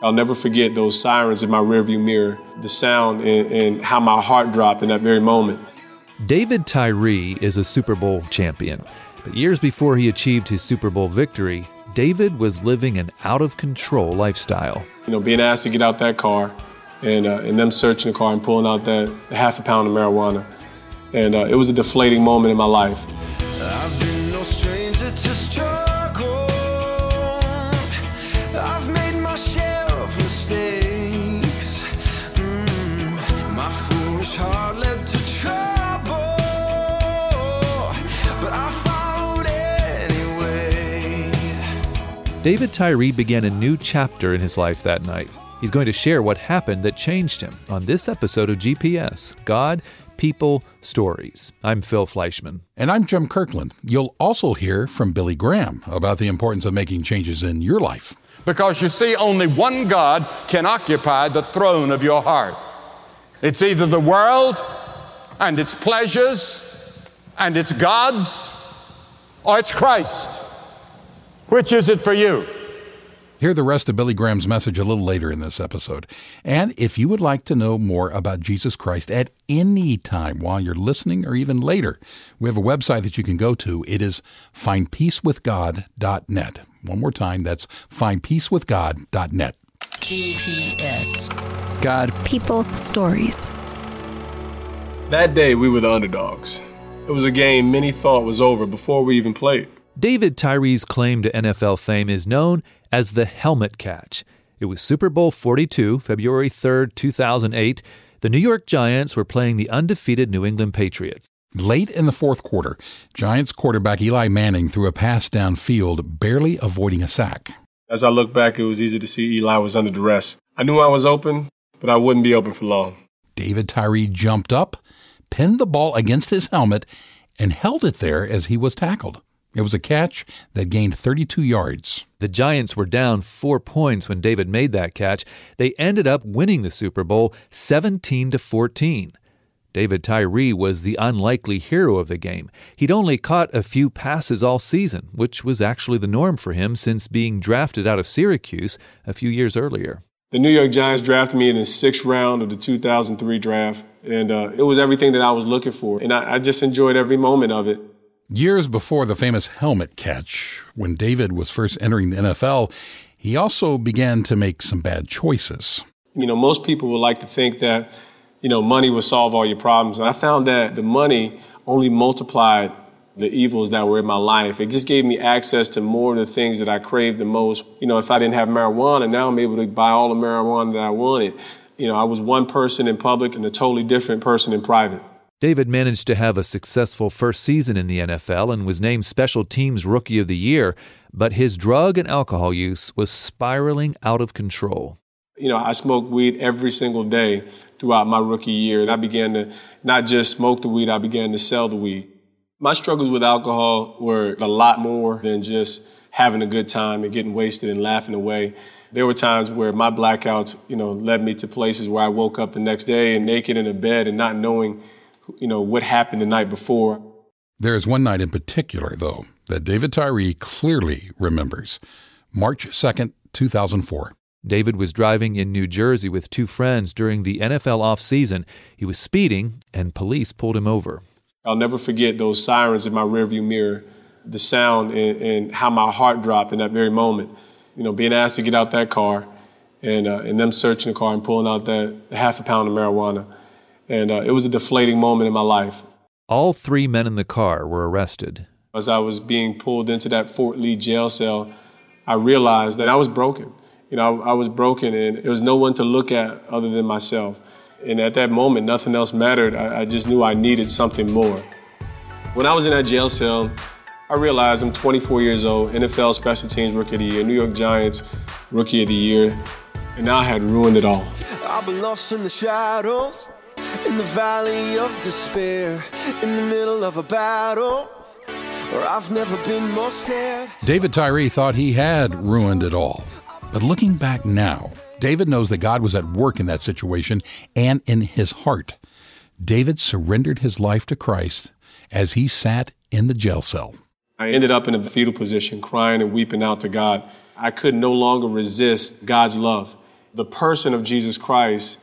I'll never forget those sirens in my rearview mirror, the sound and, and how my heart dropped in that very moment. David Tyree is a Super Bowl champion. But years before he achieved his Super Bowl victory, David was living an out of control lifestyle. You know, being asked to get out that car and, uh, and them searching the car and pulling out that half a pound of marijuana. And uh, it was a deflating moment in my life. David Tyree began a new chapter in his life that night. He's going to share what happened that changed him on this episode of GPS God, People, Stories. I'm Phil Fleischman. And I'm Jim Kirkland. You'll also hear from Billy Graham about the importance of making changes in your life. Because you see, only one God can occupy the throne of your heart. It's either the world and its pleasures and its gods, or it's Christ. Which is it for you? Hear the rest of Billy Graham's message a little later in this episode. And if you would like to know more about Jesus Christ at any time while you're listening or even later, we have a website that you can go to. It is findpeacewithgod.net. One more time, that's findpeacewithgod.net. GPS. God. People. Stories. That day, we were the underdogs. It was a game many thought was over before we even played. David Tyree's claim to NFL fame is known as the helmet catch. It was Super Bowl 42, February 3, 2008. The New York Giants were playing the undefeated New England Patriots. Late in the fourth quarter, Giants quarterback Eli Manning threw a pass downfield, barely avoiding a sack. As I look back, it was easy to see Eli was under duress. I knew I was open, but I wouldn't be open for long. David Tyree jumped up, pinned the ball against his helmet, and held it there as he was tackled. It was a catch that gained 32 yards. The Giants were down four points when David made that catch. They ended up winning the Super Bowl 17 to 14. David Tyree was the unlikely hero of the game. He'd only caught a few passes all season, which was actually the norm for him since being drafted out of Syracuse a few years earlier. The New York Giants drafted me in the sixth round of the 2003 draft, and uh, it was everything that I was looking for. And I, I just enjoyed every moment of it. Years before the famous helmet catch, when David was first entering the NFL, he also began to make some bad choices. You know, most people would like to think that, you know, money would solve all your problems. And I found that the money only multiplied the evils that were in my life. It just gave me access to more of the things that I craved the most. You know, if I didn't have marijuana, now I'm able to buy all the marijuana that I wanted. You know, I was one person in public and a totally different person in private. David managed to have a successful first season in the NFL and was named Special Teams Rookie of the Year, but his drug and alcohol use was spiraling out of control. You know, I smoked weed every single day throughout my rookie year, and I began to not just smoke the weed, I began to sell the weed. My struggles with alcohol were a lot more than just having a good time and getting wasted and laughing away. There were times where my blackouts, you know, led me to places where I woke up the next day and naked in a bed and not knowing you know, what happened the night before. There is one night in particular, though, that David Tyree clearly remembers March 2nd, 2004. David was driving in New Jersey with two friends during the NFL offseason. He was speeding, and police pulled him over. I'll never forget those sirens in my rearview mirror, the sound and, and, how my heart dropped in that very moment. You know, being asked to get out that car and, uh, and them searching the car and pulling out that half a pound of marijuana. And uh, it was a deflating moment in my life. All three men in the car were arrested. As I was being pulled into that Fort Lee jail cell, I realized that I was broken. You know, I, I was broken and there was no one to look at other than myself. And at that moment, nothing else mattered. I, I just knew I needed something more. When I was in that jail cell, I realized I'm 24 years old, NFL Special Teams Rookie of the Year, New York Giants Rookie of the Year, and now I had ruined it all. I've been lost in the shadows in the valley of despair, in the middle of a battle. I've never been more scared. David Tyree thought he had ruined it all. But looking back now, David knows that God was at work in that situation and in his heart. David surrendered his life to Christ as he sat in the jail cell. I ended up in a fetal position, crying and weeping out to God. I could no longer resist God's love. the person of Jesus Christ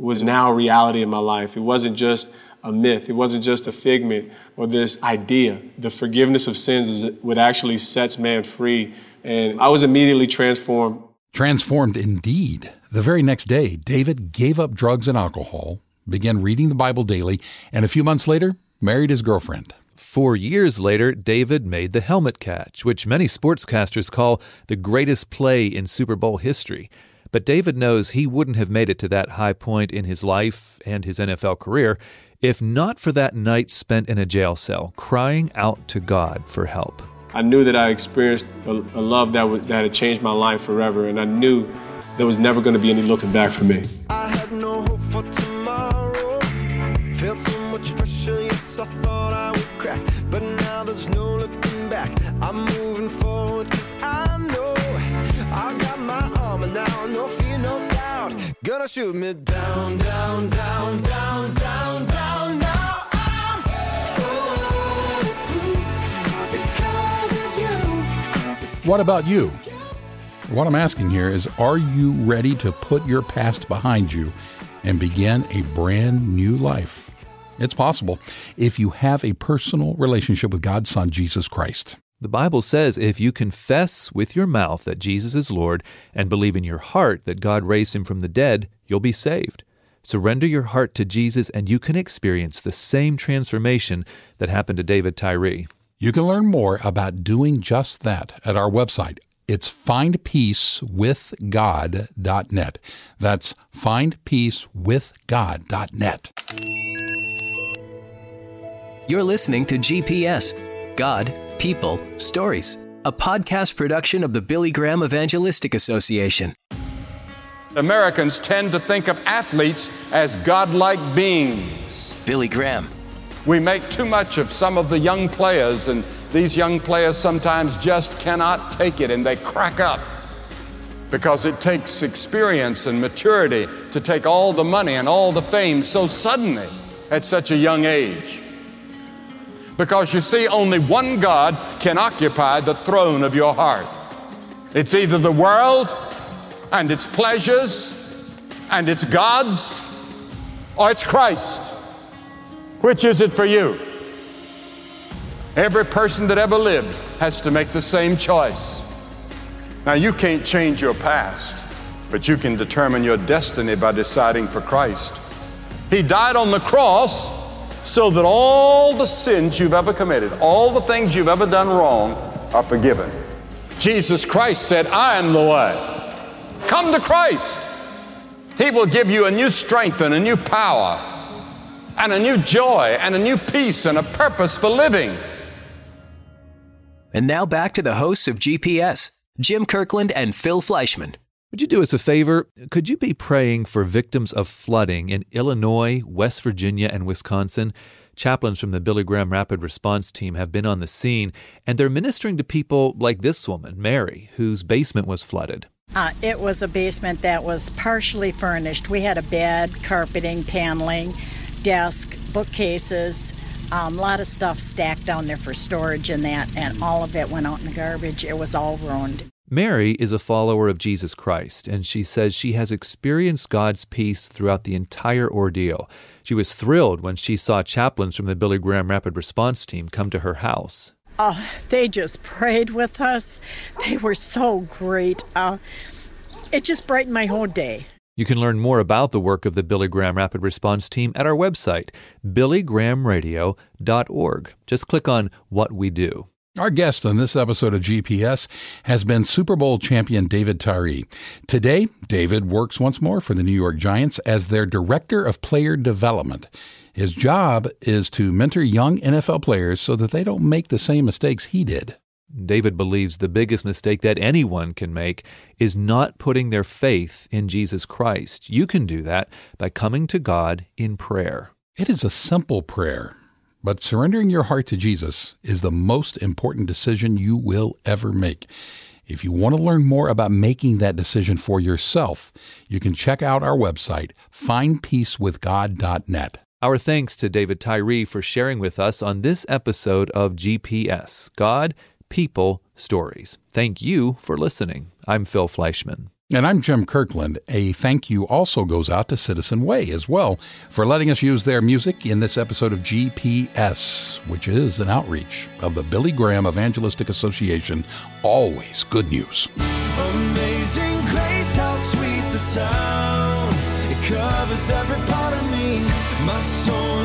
was now a reality in my life. It wasn't just a myth. It wasn't just a figment or this idea. The forgiveness of sins is what actually sets man free. And I was immediately transformed. Transformed indeed. The very next day, David gave up drugs and alcohol, began reading the Bible daily, and a few months later, married his girlfriend. Four years later, David made the helmet catch, which many sportscasters call the greatest play in Super Bowl history. But David knows he wouldn't have made it to that high point in his life and his NFL career if not for that night spent in a jail cell, crying out to God for help. I knew that I experienced a, a love that, w- that had changed my life forever, and I knew there was never going to be any looking back for me. I had no hope for tomorrow. Felt so much pressure, yes, I thought I would crack. But now there's no looking back. I'm moving forward because I know I got no fear, no doubt. Gonna shoot me down, down, down, down, down, down. What about you? What I'm asking here is are you ready to put your past behind you and begin a brand new life? It's possible if you have a personal relationship with God's Son, Jesus Christ. The Bible says if you confess with your mouth that Jesus is Lord and believe in your heart that God raised him from the dead, you'll be saved. Surrender your heart to Jesus and you can experience the same transformation that happened to David Tyree. You can learn more about doing just that at our website. It's findpeacewithgod.net. That's findpeacewithgod.net. You're listening to GPS God, People, Stories, a podcast production of the Billy Graham Evangelistic Association. Americans tend to think of athletes as godlike beings. Billy Graham we make too much of some of the young players, and these young players sometimes just cannot take it and they crack up because it takes experience and maturity to take all the money and all the fame so suddenly at such a young age. Because you see, only one God can occupy the throne of your heart. It's either the world and its pleasures and its gods, or it's Christ. Which is it for you? Every person that ever lived has to make the same choice. Now, you can't change your past, but you can determine your destiny by deciding for Christ. He died on the cross so that all the sins you've ever committed, all the things you've ever done wrong, are forgiven. Jesus Christ said, I am the way. Come to Christ. He will give you a new strength and a new power and a new joy and a new peace and a purpose for living. And now back to the hosts of GPS, Jim Kirkland and Phil Fleischman. Would you do us a favor? Could you be praying for victims of flooding in Illinois, West Virginia, and Wisconsin? Chaplains from the Billy Graham Rapid Response Team have been on the scene, and they're ministering to people like this woman, Mary, whose basement was flooded. Uh, it was a basement that was partially furnished. We had a bed, carpeting, paneling desk, bookcases, um, a lot of stuff stacked down there for storage and that, and all of it went out in the garbage. It was all ruined. Mary is a follower of Jesus Christ, and she says she has experienced God's peace throughout the entire ordeal. She was thrilled when she saw chaplains from the Billy Graham Rapid Response Team come to her house. Oh, they just prayed with us. They were so great. Uh, it just brightened my whole day. You can learn more about the work of the Billy Graham Rapid Response Team at our website, billygrahamradio.org. Just click on What We Do. Our guest on this episode of GPS has been Super Bowl champion David Tyree. Today, David works once more for the New York Giants as their Director of Player Development. His job is to mentor young NFL players so that they don't make the same mistakes he did. David believes the biggest mistake that anyone can make is not putting their faith in Jesus Christ. You can do that by coming to God in prayer. It is a simple prayer, but surrendering your heart to Jesus is the most important decision you will ever make. If you want to learn more about making that decision for yourself, you can check out our website, findpeacewithgod.net. Our thanks to David Tyree for sharing with us on this episode of GPS God people, stories. Thank you for listening. I'm Phil Fleischman. And I'm Jim Kirkland. A thank you also goes out to Citizen Way as well for letting us use their music in this episode of GPS, which is an outreach of the Billy Graham Evangelistic Association. Always good news. Amazing grace, how sweet the sound. It covers every part of me, my soul